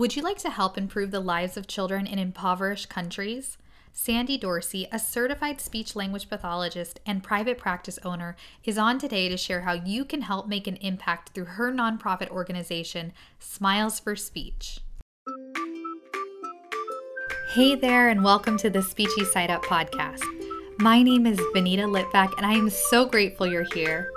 Would you like to help improve the lives of children in impoverished countries? Sandy Dorsey, a certified speech language pathologist and private practice owner, is on today to share how you can help make an impact through her nonprofit organization, Smiles for Speech. Hey there, and welcome to the Speechy Side Up podcast. My name is Vanita Litvack, and I am so grateful you're here.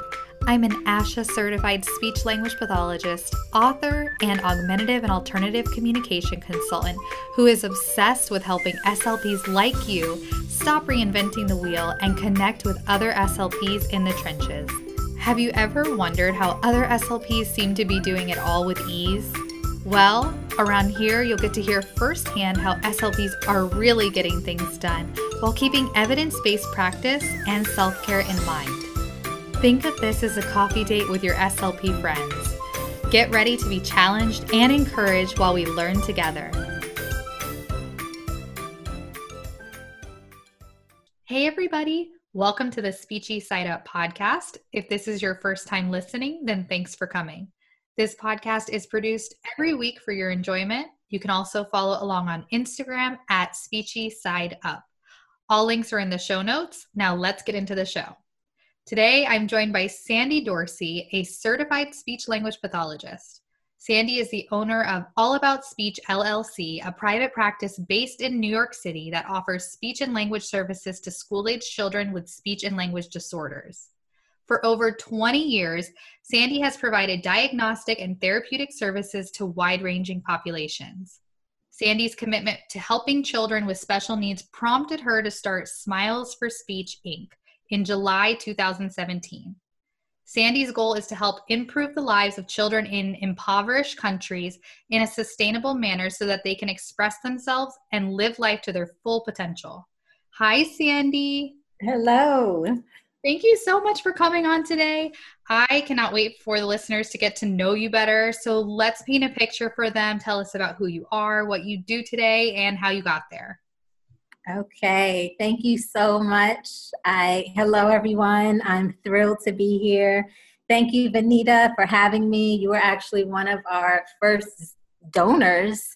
I'm an ASHA certified speech language pathologist, author, and augmentative and alternative communication consultant who is obsessed with helping SLPs like you stop reinventing the wheel and connect with other SLPs in the trenches. Have you ever wondered how other SLPs seem to be doing it all with ease? Well, around here, you'll get to hear firsthand how SLPs are really getting things done while keeping evidence based practice and self care in mind. Think of this as a coffee date with your SLP friends. Get ready to be challenged and encouraged while we learn together. Hey, everybody. Welcome to the Speechy Side Up podcast. If this is your first time listening, then thanks for coming. This podcast is produced every week for your enjoyment. You can also follow along on Instagram at Speechy Side Up. All links are in the show notes. Now let's get into the show. Today, I'm joined by Sandy Dorsey, a certified speech language pathologist. Sandy is the owner of All About Speech LLC, a private practice based in New York City that offers speech and language services to school age children with speech and language disorders. For over 20 years, Sandy has provided diagnostic and therapeutic services to wide ranging populations. Sandy's commitment to helping children with special needs prompted her to start Smiles for Speech, Inc in July 2017. Sandy's goal is to help improve the lives of children in impoverished countries in a sustainable manner so that they can express themselves and live life to their full potential. Hi, Sandy. Hello. Thank you so much for coming on today. I cannot wait for the listeners to get to know you better. So let's paint a picture for them. Tell us about who you are, what you do today, and how you got there. Okay, thank you so much. I hello everyone. I'm thrilled to be here. Thank you, Vanita, for having me. You were actually one of our first donors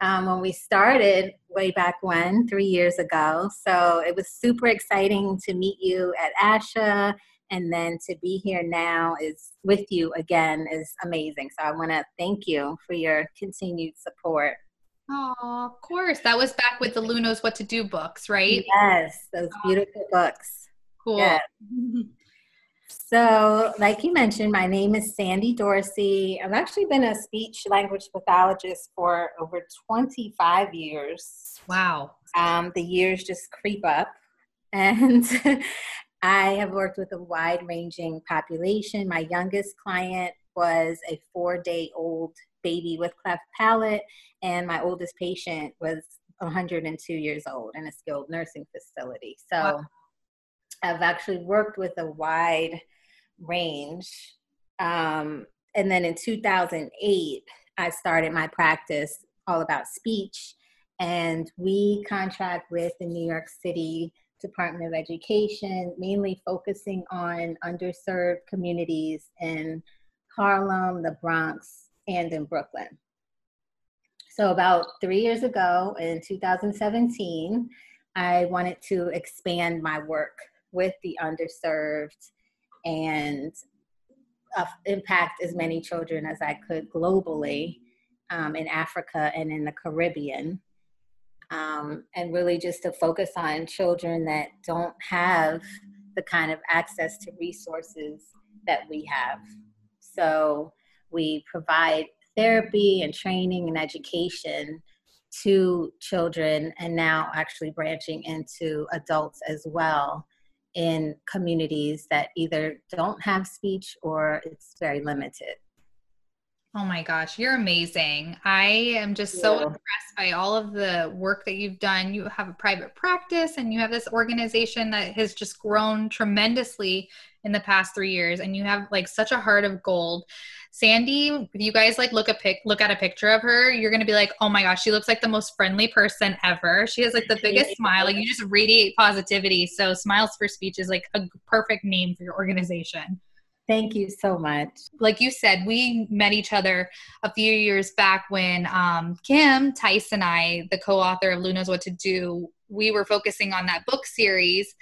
um, when we started way back when, three years ago. So it was super exciting to meet you at ASHA, and then to be here now is with you again is amazing. So I want to thank you for your continued support. Oh, of course. That was back with the Lou Knows What to Do books, right? Yes, those beautiful books. Cool. Yeah. So, like you mentioned, my name is Sandy Dorsey. I've actually been a speech language pathologist for over 25 years. Wow. Um, the years just creep up. And I have worked with a wide ranging population. My youngest client was a four day old baby with cleft palate, and my oldest patient was 102 years old in a skilled nursing facility. So wow. I've actually worked with a wide range. Um, and then in 2008, I started my practice all about speech. And we contract with the New York City Department of Education, mainly focusing on underserved communities in Harlem, the Bronx, and in Brooklyn. So, about three years ago in 2017, I wanted to expand my work with the underserved and uh, impact as many children as I could globally um, in Africa and in the Caribbean. Um, and really just to focus on children that don't have the kind of access to resources that we have. So, we provide therapy and training and education to children and now actually branching into adults as well in communities that either don't have speech or it's very limited. Oh my gosh, you're amazing. I am just so yeah. impressed by all of the work that you've done. You have a private practice and you have this organization that has just grown tremendously in the past 3 years and you have like such a heart of gold. Sandy, if you guys like look a pic look at a picture of her, you're gonna be like, oh my gosh, she looks like the most friendly person ever. She has like the biggest smile. Like you just radiate positivity. So Smiles for Speech is like a perfect name for your organization. Thank you so much. Like you said, we met each other a few years back when um, Kim Tice and I, the co-author of Lou Knows What to Do, we were focusing on that book series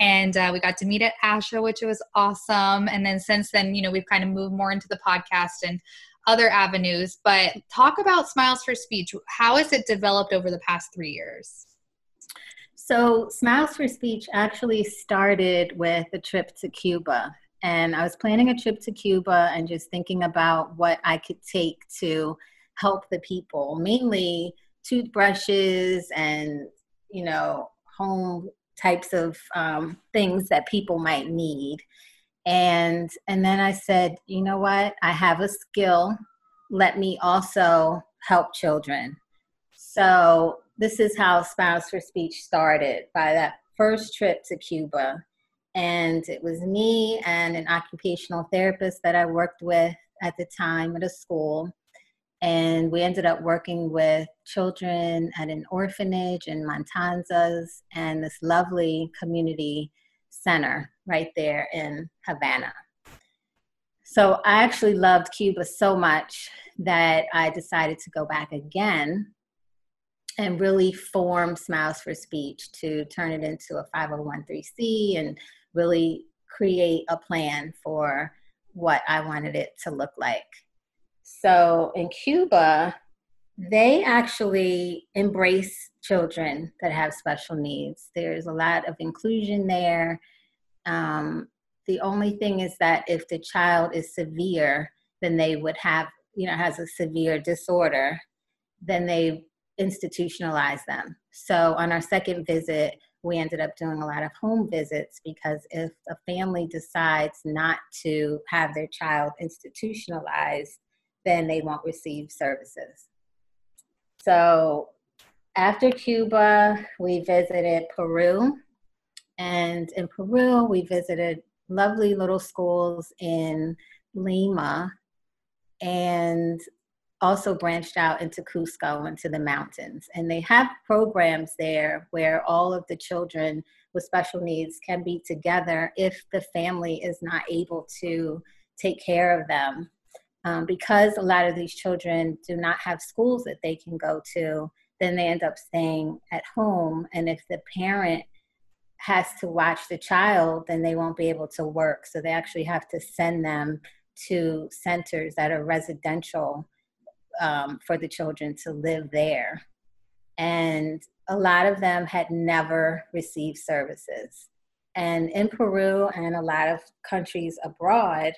and uh, we got to meet at ASHA, which was awesome. And then since then, you know, we've kind of moved more into the podcast and other avenues. But talk about Smiles for Speech. How has it developed over the past three years? So, Smiles for Speech actually started with a trip to Cuba. And I was planning a trip to Cuba and just thinking about what I could take to help the people, mainly toothbrushes and, you know, home types of um, things that people might need. And and then i said you know what? I have a skill. Let me also help children. So this is how Smiles for Speech started. By that first trip to cuba and it was me and an occupational therapist that i worked with at the time at a school and we ended up working with children at an orphanage in Montanzas and this lovely community center right there in Havana. So I actually loved Cuba so much that I decided to go back again and really form Smiles for Speech to turn it into a 501c and really create a plan for what I wanted it to look like. So in Cuba, they actually embrace children that have special needs. There's a lot of inclusion there. Um, the only thing is that if the child is severe, then they would have, you know, has a severe disorder, then they institutionalize them. So on our second visit, we ended up doing a lot of home visits because if a family decides not to have their child institutionalized, then they won't receive services. So after Cuba, we visited Peru. And in Peru, we visited lovely little schools in Lima and also branched out into Cusco, into the mountains. And they have programs there where all of the children with special needs can be together if the family is not able to take care of them um, because a lot of these children do not have schools that they can go to, then they end up staying at home. And if the parent has to watch the child, then they won't be able to work. So they actually have to send them to centers that are residential um, for the children to live there. And a lot of them had never received services. And in Peru and a lot of countries abroad,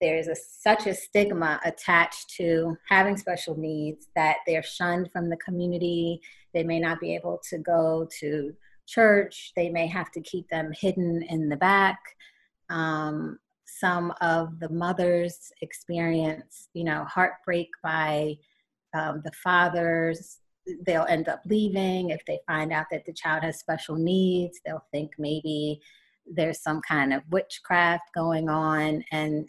there's a, such a stigma attached to having special needs that they're shunned from the community. They may not be able to go to church. They may have to keep them hidden in the back. Um, some of the mothers experience, you know, heartbreak by um, the fathers. They'll end up leaving if they find out that the child has special needs. They'll think maybe there's some kind of witchcraft going on, and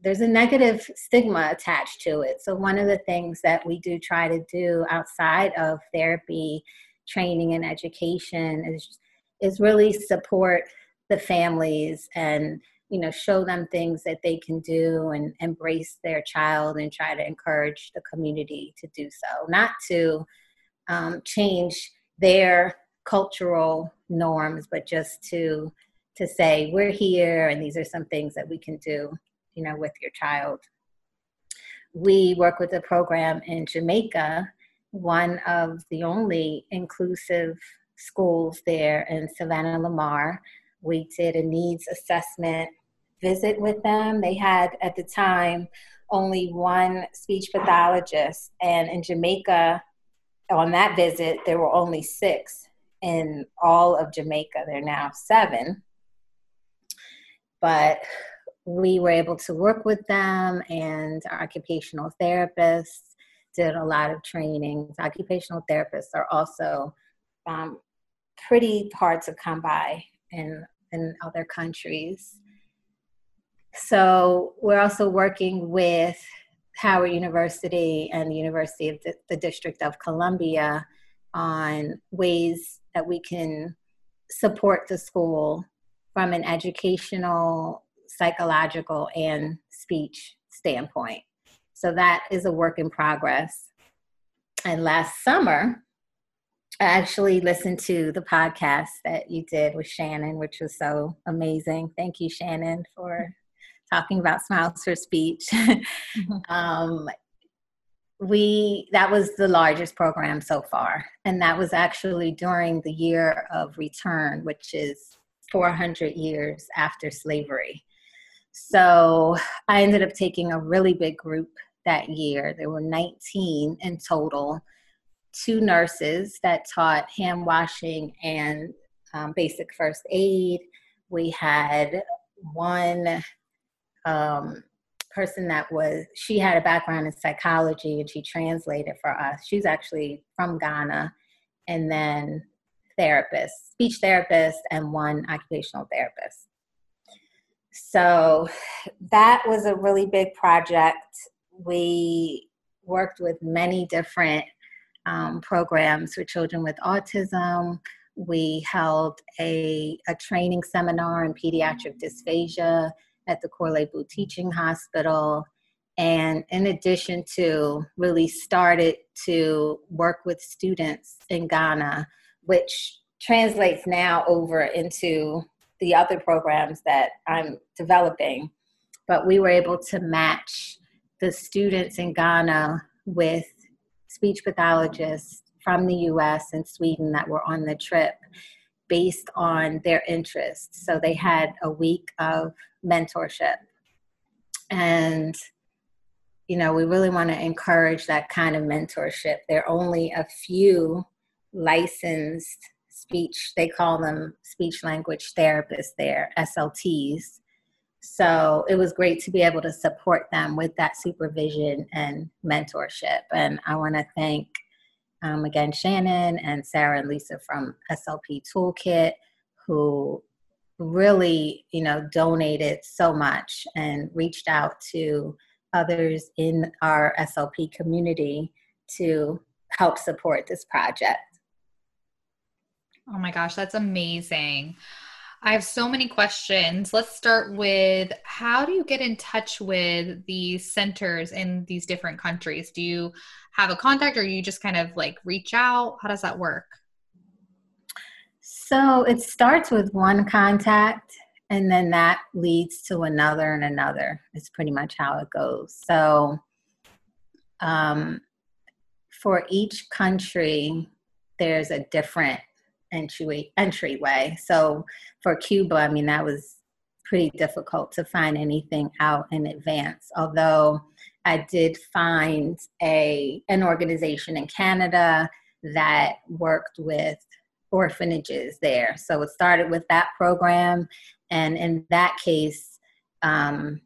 there's a negative stigma attached to it. So one of the things that we do try to do outside of therapy, training and education is is really support the families and you know show them things that they can do and embrace their child and try to encourage the community to do so not to um, change their cultural norms but just to to say we're here and these are some things that we can do you know, with your child. We work with a program in Jamaica, one of the only inclusive schools there in Savanna-la-Mar. We did a needs assessment visit with them. They had at the time only one speech pathologist, and in Jamaica, on that visit, there were only six in all of Jamaica. There are now seven. But we were able to work with them, and our occupational therapists did a lot of trainings. Occupational therapists are also um, pretty hard to come by in, in other countries. So we're also working with Howard University and the University of the, the District of Columbia on ways that we can support the school from an educational psychological and speech standpoint. So that is a work in progress. And last summer, I actually listened to the podcast that you did with Shannon, which was so amazing. Thank you, Shannon, for talking about Smiles for Speech. mm-hmm. um, we that was the largest program so far, and that was actually during the year of return, which is 400 years after slavery. So I ended up taking a really big group that year. There were 19 in total, two nurses that taught hand washing and um, basic first aid. We had one um, person that was, she had a background in psychology and she translated for us. She's actually from Ghana. And then therapist, speech therapist, and one occupational therapist. So that was a really big project. We worked with many different um, programs for children with autism. We held a, a training seminar in pediatric dysphagia at the Korle-Bu Teaching Hospital. And in addition to really started to work with students in Ghana, which translates now over into the other programs that I'm developing. But we were able to match the students in Ghana with speech pathologists from the US and Sweden that were on the trip based on their interests. So they had a week of mentorship. And, you know, we really want to encourage that kind of mentorship. There are only a few licensed speech, they call them speech language therapists there, SLTs. So it was great to be able to support them with that supervision and mentorship. And I want to thank um, again Shannon and Sarah and Lisa from SLP Toolkit who really, you know, donated so much and reached out to others in our SLP community to help support this project. Oh my gosh, that's amazing. I have so many questions. Let's start with how do you get in touch with the centers in these different countries? Do you have a contact or you just kind of like reach out? How does that work? So it starts with one contact and then that leads to another and another. It's pretty much how it goes. So um, for each country, there's a different entry entryway. So for Cuba, I mean that was pretty difficult to find anything out in advance. Although I did find a an organization in Canada that worked with orphanages there. So it started with that program, and in that case, um,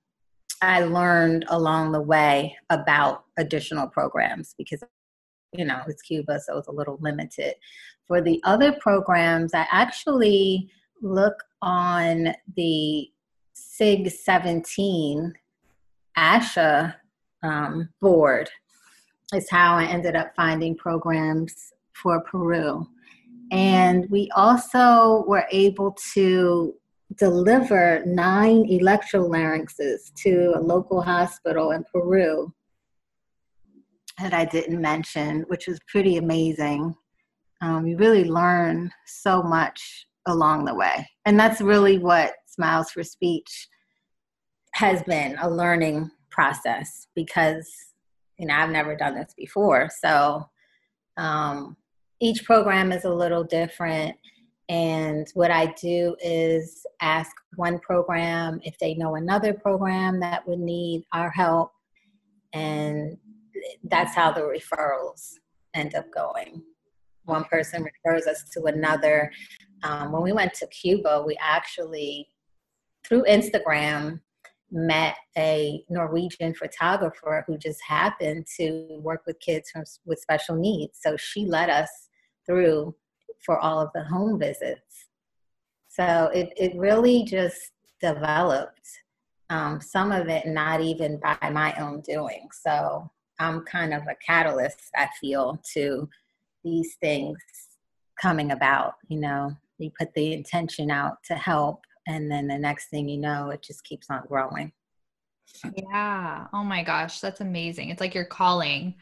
I learned along the way about additional programs because you know it's Cuba, so it's a little limited. For the other programs, I actually look on the SIG 17 ASHA um, board, is how I ended up finding programs for Peru. And we also were able to deliver nine electrolarynxes to a local hospital in Peru that I didn't mention, which was pretty amazing um, you really learn so much along the way. And that's really what Smiles for Speech has been a learning process because, you know, I've never done this before. So um, each program is a little different. And what I do is ask one program if they know another program that would need our help. And that's how the referrals end up going one person refers us to another. Um, when we went to Cuba, we actually, through Instagram, met a Norwegian photographer who just happened to work with kids from, with special needs. So she led us through for all of the home visits. So it, it really just developed. Um, some of it not even by my own doing. So I'm kind of a catalyst, I feel, to these things coming about you know you put the intention out to help and then the next thing you know it just keeps on growing yeah oh my gosh that's amazing it's like you're calling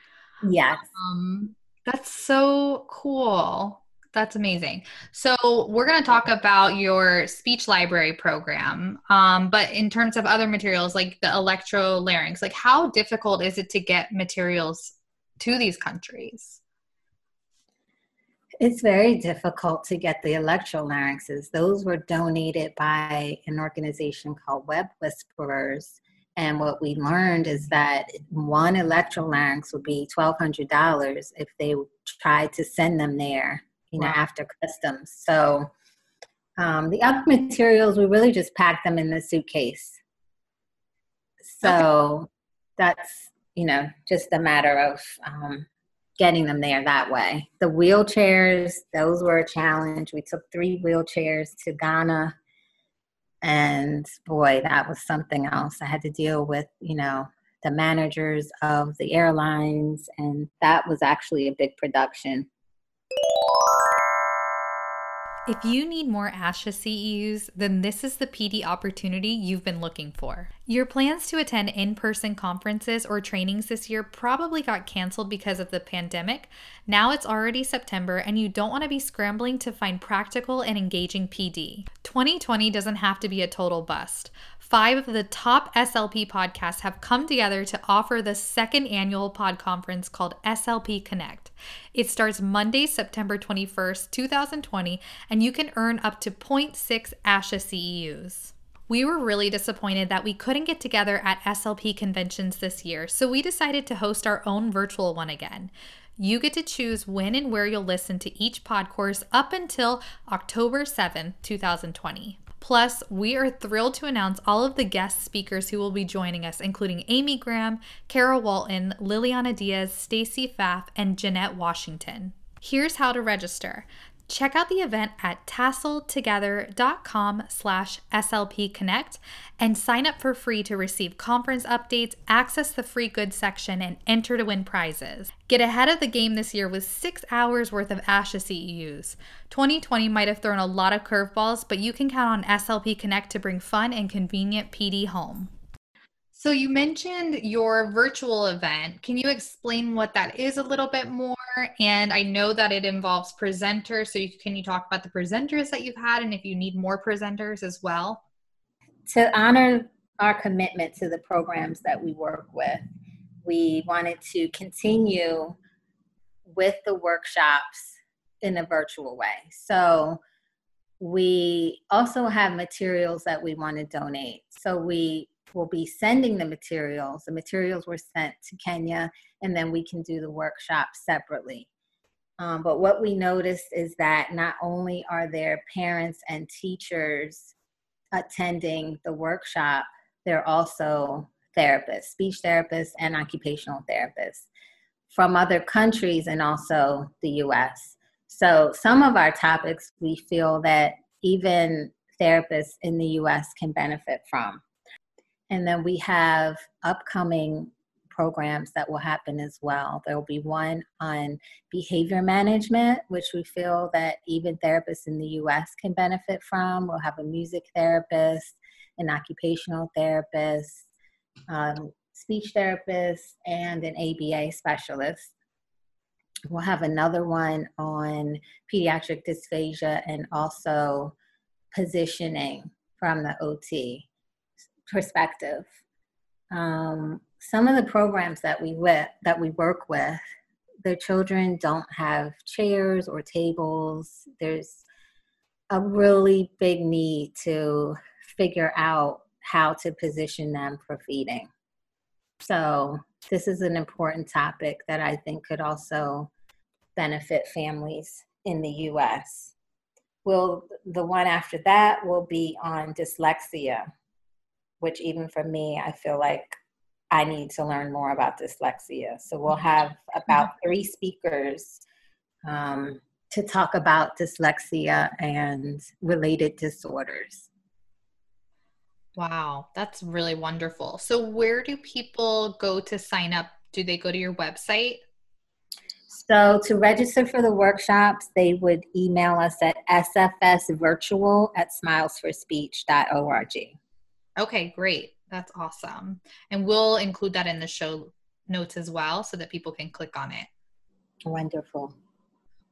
yes um that's so cool that's amazing. So we're going to talk about your speech library program, um, but in terms of other materials like the electrolarynx, like how difficult is it to get materials to these countries? It's very difficult to get the electrolarynxes. Those were donated by an organization called Web Whisperers. And what we learned is that one electrolarynx would be $1,200 if they tried to send them there you know, wow. after customs. So um, the other materials, we really just packed them in the suitcase. So okay. that's, you know, just a matter of um, getting them there that way. The wheelchairs, those were a challenge. We took three wheelchairs to Ghana. And boy, that was something else. I had to deal with, you know, the managers of the airlines, and that was actually a big production. If you need more ASHA CEUs, then this is the PD opportunity you've been looking for. Your plans to attend in person conferences or trainings this year probably got canceled because of the pandemic. Now it's already September and you don't want to be scrambling to find practical and engaging PD. 2020 doesn't have to be a total bust five of the top SLP podcasts have come together to offer the second annual pod conference called SLP Connect. It starts Monday, September 21st, 2020, and you can earn up to 0.6 ASHA CEUs. We were really disappointed that we couldn't get together at SLP conventions this year, so we decided to host our own virtual one again. You get to choose when and where you'll listen to each pod course up until October 7th, 2020. Plus, we are thrilled to announce all of the guest speakers who will be joining us, including Amy Graham, Kara Walton, Liliana Diaz, Stacy Pfaff, and Jeanette Washington. Here's how to register. Check out the event at tasseltogether.com slash slpconnect and sign up for free to receive conference updates, access the free goods section, and enter to win prizes. Get ahead of the game this year with six hours worth of ASHA CEUs. 2020 might have thrown a lot of curveballs, but you can count on SLP Connect to bring fun and convenient PD home. So you mentioned your virtual event. Can you explain what that is a little bit more? And I know that it involves presenters. So you, can you talk about the presenters that you've had and if you need more presenters as well? To honor our commitment to the programs that we work with, we wanted to continue with the workshops in a virtual way. So we also have materials that we want to donate. So we will be sending the materials. The materials were sent to Kenya, and then we can do the workshop separately. Um, but what we noticed is that not only are there parents and teachers attending the workshop, there are also therapists, speech therapists, and occupational therapists from other countries and also the US. So, some of our topics we feel that even therapists in the US can benefit from. And then we have upcoming programs that will happen as well. There will be one on behavior management, which we feel that even therapists in the US can benefit from. We'll have a music therapist, an occupational therapist, um, speech therapist, and an ABA specialist. We'll have another one on pediatric dysphagia and also positioning from the OT perspective. Um, some of the programs that we with that we work with, the children don't have chairs or tables. There's a really big need to figure out how to position them for feeding. So this is an important topic that I think could also benefit families in the US. Will the one after that will be on dyslexia which even for me, I feel like I need to learn more about dyslexia. So we'll have about three speakers um, to talk about dyslexia and related disorders. Wow, that's really wonderful. So, where do people go to sign up? Do they go to your website? So to register for the workshops, they would email us at sfsvirtual at smilesforspeech.org. Okay, great. That's awesome. And we'll include that in the show notes as well so that people can click on it. Wonderful.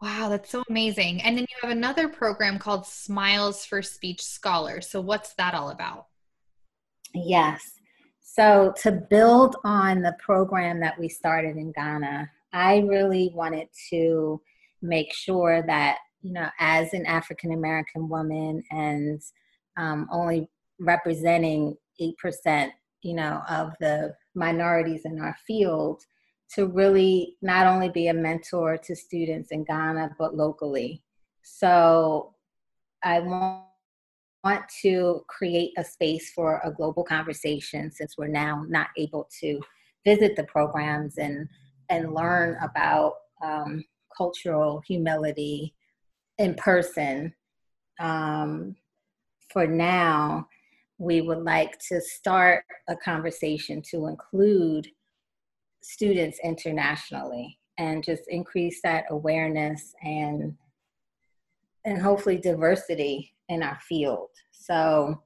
Wow, that's so amazing. And then you have another program called Smiles for Speech Scholars. So, what's that all about? Yes. So, to build on the program that we started in Ghana, I really wanted to make sure that, you know, as an African American woman and um, only representing 8%, you know, of the minorities in our field, to really not only be a mentor to students in Ghana, but locally. So I want want to create a space for a global conversation since we're now not able to visit the programs and and learn about um, cultural humility in person. Um, for now, we would like to start a conversation to include students internationally and just increase that awareness and and hopefully diversity in our field. So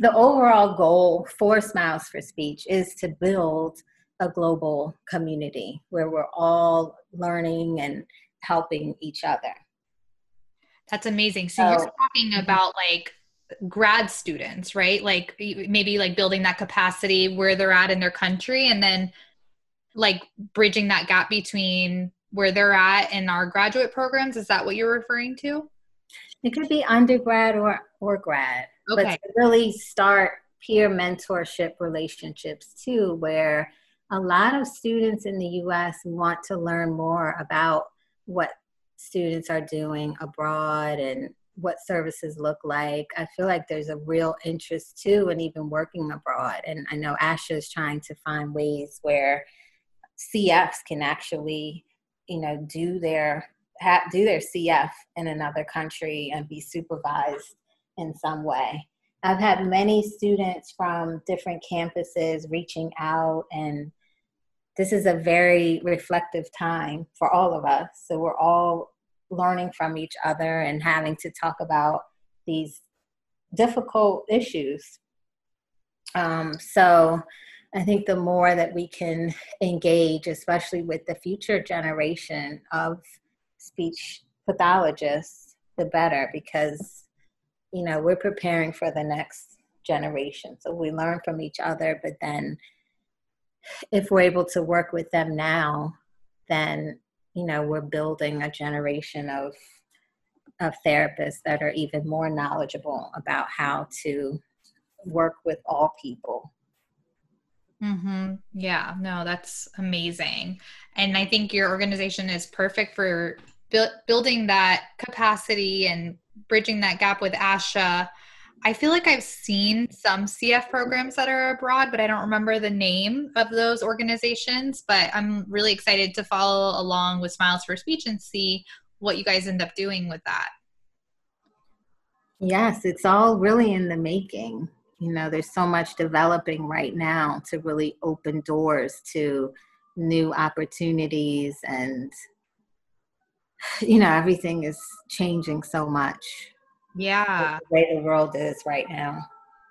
the overall goal for Smiles for Speech is to build a global community where we're all learning and helping each other. That's amazing. So, so you're talking about like grad students, right? Like maybe like building that capacity where they're at in their country and then like bridging that gap between where they're at in our graduate programs is that what you're referring to it could be undergrad or or grad okay. but to really start peer mentorship relationships too where a lot of students in the us want to learn more about what students are doing abroad and what services look like. I feel like there's a real interest too in even working abroad. And I know Asha is trying to find ways where CFs can actually, you know, do their have, do their CF in another country and be supervised in some way. I've had many students from different campuses reaching out, and this is a very reflective time for all of us. So we're all learning from each other and having to talk about these difficult issues. Um, so I think the more that we can engage, especially with the future generation of speech pathologists, the better because, you know, we're preparing for the next generation. So we learn from each other, but then if we're able to work with them now, then, you know, we're building a generation of of therapists that are even more knowledgeable about how to work with all people Mm-hmm. Yeah, no, that's amazing. And I think your organization is perfect for bu- building that capacity and bridging that gap with ASHA. I feel like I've seen some CF programs that are abroad, but I don't remember the name of those organizations. But I'm really excited to follow along with Smiles for Speech and see what you guys end up doing with that. Yes, it's all really in the making you know there's so much developing right now to really open doors to new opportunities and you know everything is changing so much yeah. the way the world is right now.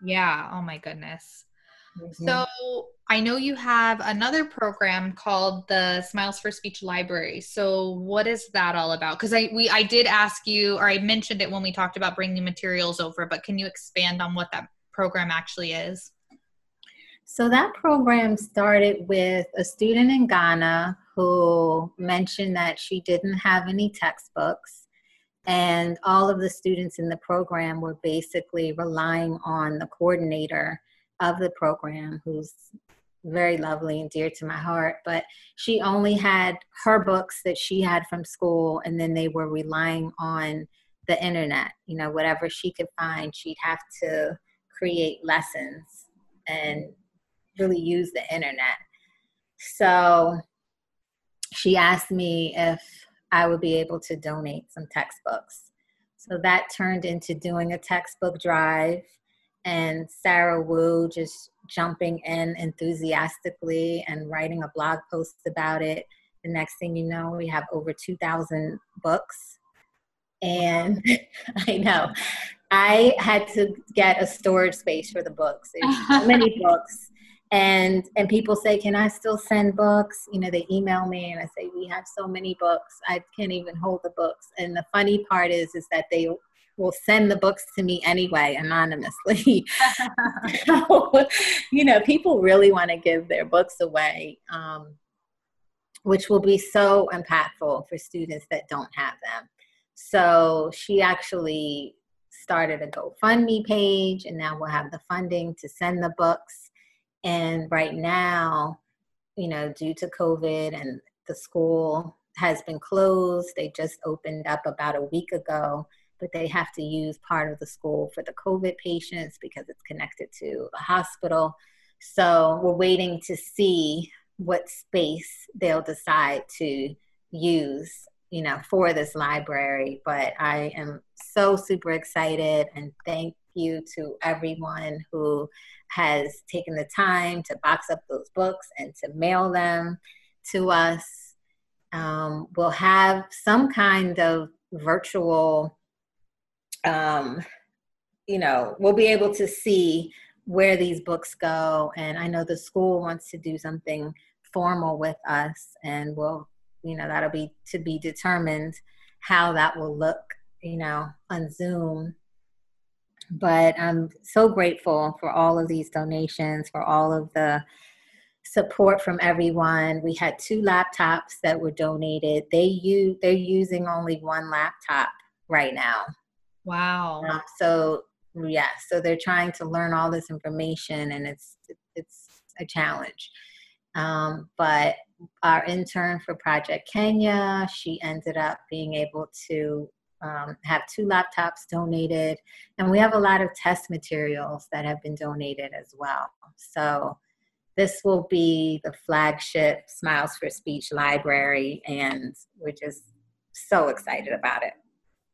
Yeah. Oh my goodness. Mm-hmm. so i know you have another program called the smiles for speech library. So what is that all about? Because i we i did ask you or i mentioned it when we talked about bringing materials over but can you expand on what that program actually is? So, that program started with a student in Ghana who mentioned that she didn't have any textbooks, and all of the students in the program were basically relying on the coordinator of the program, who's very lovely and dear to my heart. But she only had her books that she had from school, and then they were relying on the internet. You know, whatever she could find, she'd have to create lessons and really use the internet. So she asked me if I would be able to donate some textbooks. So that turned into doing a textbook drive and Sarah Wu just jumping in enthusiastically and writing a blog post about it The next thing you know, we have over 2,000 books. And I know I had to get a storage space for the books. There's so many books. And and people say, Can I still send books? You know, they email me and I say, We have so many books, I can't even hold the books. And the funny part is is that they will send the books to me anyway anonymously so, you know people really want to give their books away um, which will be so impactful for students that don't have them so she actually started a gofundme page and now we'll have the funding to send the books and right now you know due to covid and the school has been closed they just opened up about a week ago but they have to use part of the school for the COVID patients because it's connected to a hospital. So we're waiting to see what space they'll decide to use, you know, for this library. But I am so super excited and thank you to everyone who has taken the time to box up those books and to mail them to us. Um, we'll have some kind of virtual um, you know, we'll be able to see where these books go. And I know the school wants to do something formal with us, and we'll, you know, that'll be to be determined how that will look, you know, on Zoom. But I'm so grateful for all of these donations, for all of the support from everyone. We had two laptops that were donated. They use they're using only one laptop right now Wow. Um, so yeah, so they're trying to learn all this information, and it's it's a challenge. Um, but our intern for Project Kenya, she ended up being able to um, have two laptops donated, and we have a lot of test materials that have been donated as well. So this will be the flagship Smiles for Speech library, and we're just so excited about it.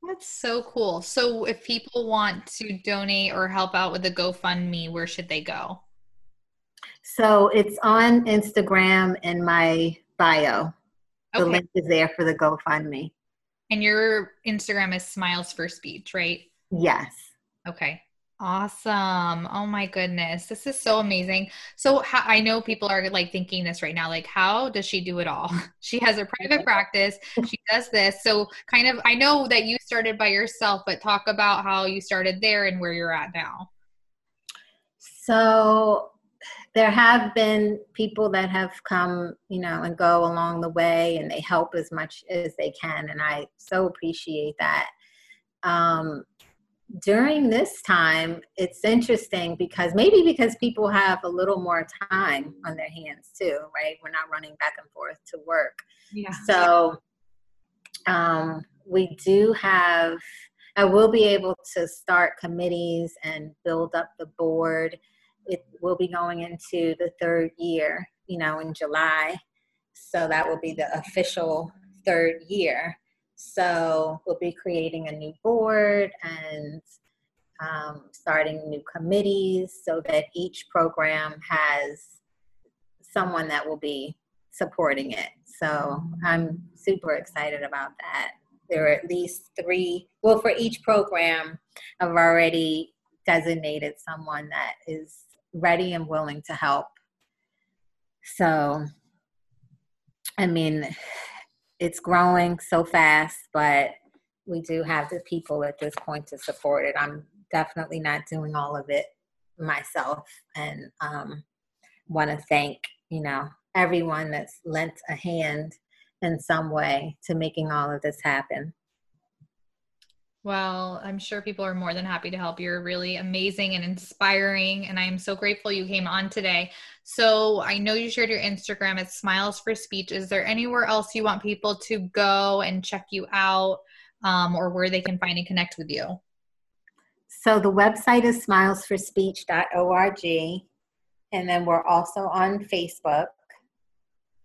That's so cool. So if people want to donate or help out with the GoFundMe, where should they go? So it's on Instagram in my bio. The link is there for the GoFundMe. And your Instagram is Smiles for Speech, right? Yes. Okay. Awesome. Oh my goodness. This is so amazing. So how, I know people are like thinking this right now like how does she do it all? She has a private practice. She does this. So kind of I know that you started by yourself, but talk about how you started there and where you're at now. So there have been people that have come, you know, and go along the way and they help as much as they can and I so appreciate that. Um during this time, it's interesting because maybe because people have a little more time on their hands too, right? We're not running back and forth to work. Yeah. So um, we do have, I will be able to start committees and build up the board. It will be going into the third year, you know, in July. So that will be the official third year. So we'll be creating a new board and um, starting new committees so that each program has someone that will be supporting it. So I'm super excited about that. There are at least three, well, for each program, I've already designated someone that is ready and willing to help. So, I mean, it's growing so fast, but we do have the people at this point to support it. I'm definitely not doing all of it myself, and um, want to thank you know everyone that's lent a hand in some way to making all of this happen. Well, I'm sure people are more than happy to help. You're really amazing and inspiring, and I am so grateful you came on today. So, I know you shared your Instagram at Smiles for Speech. Is there anywhere else you want people to go and check you out, um, or where they can find and connect with you? So, the website is smilesforspeech.org, and then we're also on Facebook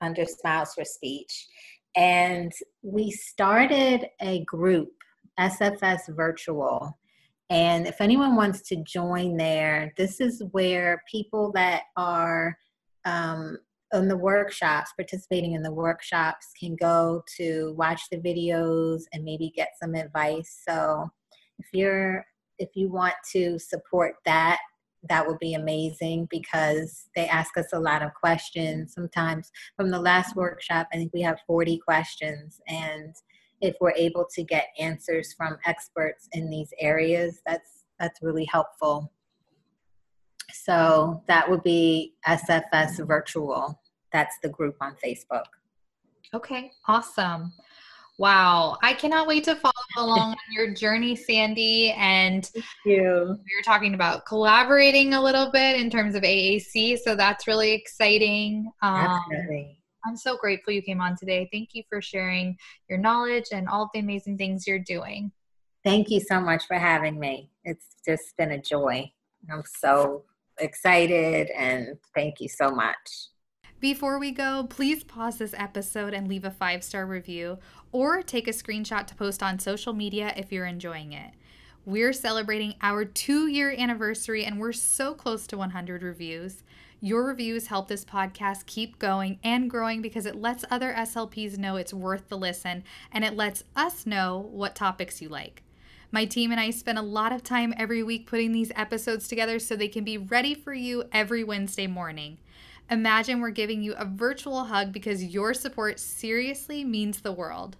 under Smiles for Speech. And we started a group SFS Virtual. And if anyone wants to join there, this is where people that are um, in the workshops, participating in the workshops, can go to watch the videos and maybe get some advice. So if you're if you want to support that, that would be amazing because they ask us a lot of questions. Sometimes from the last workshop, I think we have 40 questions. And if we're able to get answers from experts in these areas, that's that's really helpful. So that would be SFS Virtual. That's the group on Facebook. Okay, awesome. Wow, I cannot wait to follow along on your journey, Sandy. And Thank you. We were talking about collaborating a little bit in terms of AAC, so that's really exciting. Um, Definitely. I'm so grateful you came on today. Thank you for sharing your knowledge and all the amazing things you're doing. Thank you so much for having me. It's just been a joy. I'm so excited and thank you so much. Before we go, please pause this episode and leave a five star review or take a screenshot to post on social media if you're enjoying it. We're celebrating our two year anniversary and we're so close to 100 reviews. Your reviews help this podcast keep going and growing because it lets other SLPs know it's worth the listen and it lets us know what topics you like. My team and I spend a lot of time every week putting these episodes together so they can be ready for you every Wednesday morning. Imagine we're giving you a virtual hug because your support seriously means the world.